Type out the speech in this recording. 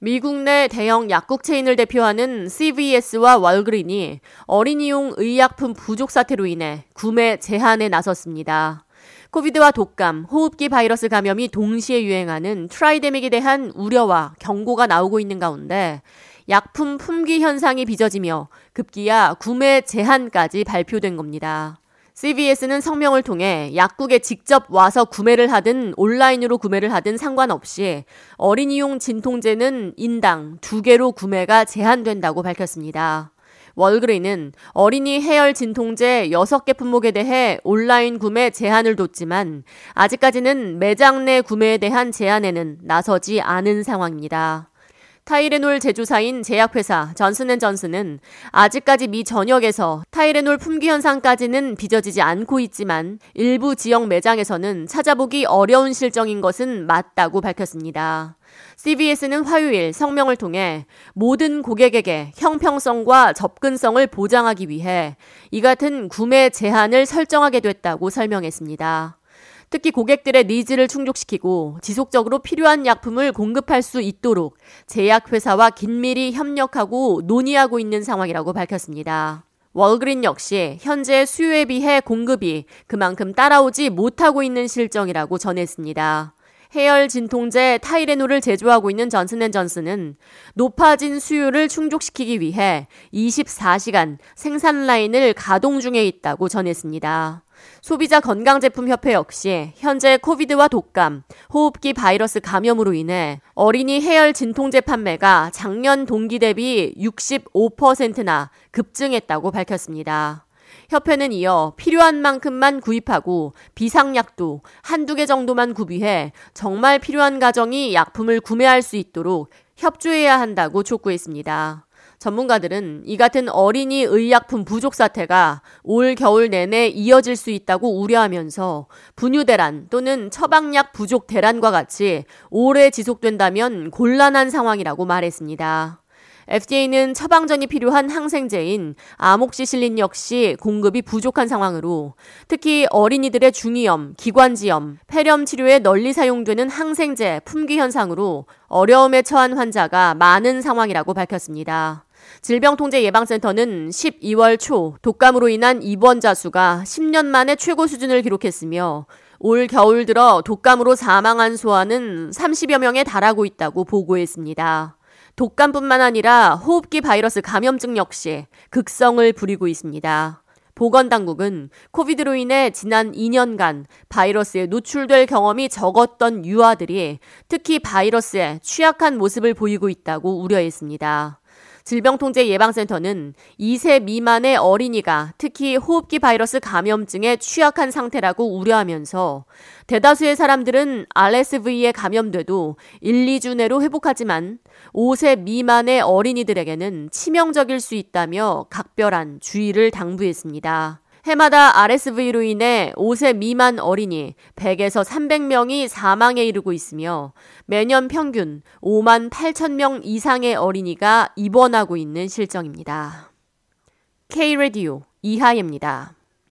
미국 내 대형 약국 체인을 대표하는 CVS와 Walgreen이 어린이용 의약품 부족 사태로 인해 구매 제한에 나섰습니다. COVID와 독감, 호흡기 바이러스 감염이 동시에 유행하는 tridemic에 대한 우려와 경고가 나오고 있는 가운데 약품 품귀 현상이 빚어지며 급기야 구매 제한까지 발표된 겁니다. CVS는 성명을 통해 약국에 직접 와서 구매를 하든 온라인으로 구매를 하든 상관없이 어린이용 진통제는 인당 두 개로 구매가 제한된다고 밝혔습니다. 월그레이는 어린이 해열 진통제 6개 품목에 대해 온라인 구매 제한을 뒀지만 아직까지는 매장 내 구매에 대한 제한에는 나서지 않은 상황입니다. 타이레놀 제조사인 제약회사 전슨앤전슨은 아직까지 미 전역에서 타이레놀 품귀 현상까지는 빚어지지 않고 있지만 일부 지역 매장에서는 찾아보기 어려운 실정인 것은 맞다고 밝혔습니다. CVS는 화요일 성명을 통해 모든 고객에게 형평성과 접근성을 보장하기 위해 이 같은 구매 제한을 설정하게 됐다고 설명했습니다. 특히 고객들의 needs를 충족시키고 지속적으로 필요한 약품을 공급할 수 있도록 제약회사와 긴밀히 협력하고 논의하고 있는 상황이라고 밝혔습니다. Walgreen 역시 현재 수요에 비해 공급이 그만큼 따라오지 못하고 있는 실정이라고 전했습니다. 해열 진통제 타이레놀을 제조하고 있는 전슨앤전슨은 높아진 수요를 충족시키기 위해 24시간 생산 라인을 가동 중에 있다고 전했습니다. 소비자 건강제품협회 역시 현재 코비드와 독감, 호흡기 바이러스 감염으로 인해 어린이 해열 진통제 판매가 작년 동기 대비 65%나 급증했다고 밝혔습니다. 협회는 이어 필요한 만큼만 구입하고 비상약도 한두 개 정도만 구비해 정말 필요한 가정이 약품을 구매할 수 있도록 협조해야 한다고 촉구했습니다. 전문가들은 이 같은 어린이 의약품 부족 사태가 올 겨울 내내 이어질 수 있다고 우려하면서 분유 대란 또는 처방약 부족 대란과 같이 오래 지속된다면 곤란한 상황이라고 말했습니다. FDA는 처방전이 필요한 항생제인 아목시실린 역시 공급이 부족한 상황으로 특히 어린이들의 중이염, 기관지염, 폐렴 치료에 널리 사용되는 항생제 품귀 현상으로 어려움에 처한 환자가 많은 상황이라고 밝혔습니다. 질병통제예방센터는 12월 초 독감으로 인한 입원자 수가 10년 만에 최고 수준을 기록했으며 올 겨울 들어 독감으로 사망한 소아는 30여 명에 달하고 있다고 보고했습니다. 독감뿐만 아니라 호흡기 바이러스 감염증 역시 극성을 부리고 있습니다. 보건당국은 코비드로 인해 지난 2년간 바이러스에 노출될 경험이 적었던 유아들이 특히 바이러스에 취약한 모습을 보이고 있다고 우려했습니다. 질병통제예방센터는 2세 미만의 어린이가 특히 호흡기 바이러스 감염증에 취약한 상태라고 우려하면서 대다수의 사람들은 RSV에 감염돼도 1, 2주 내로 회복하지만 5세 미만의 어린이들에게는 치명적일 수 있다며 각별한 주의를 당부했습니다. 해마다 RSV로 인해 5세 미만 어린이 100에서 300명이 사망에 이르고 있으며 매년 평균 5만 8천 명 이상의 어린이가 입원하고 있는 실정입니다. K-Radio 이하예입니다.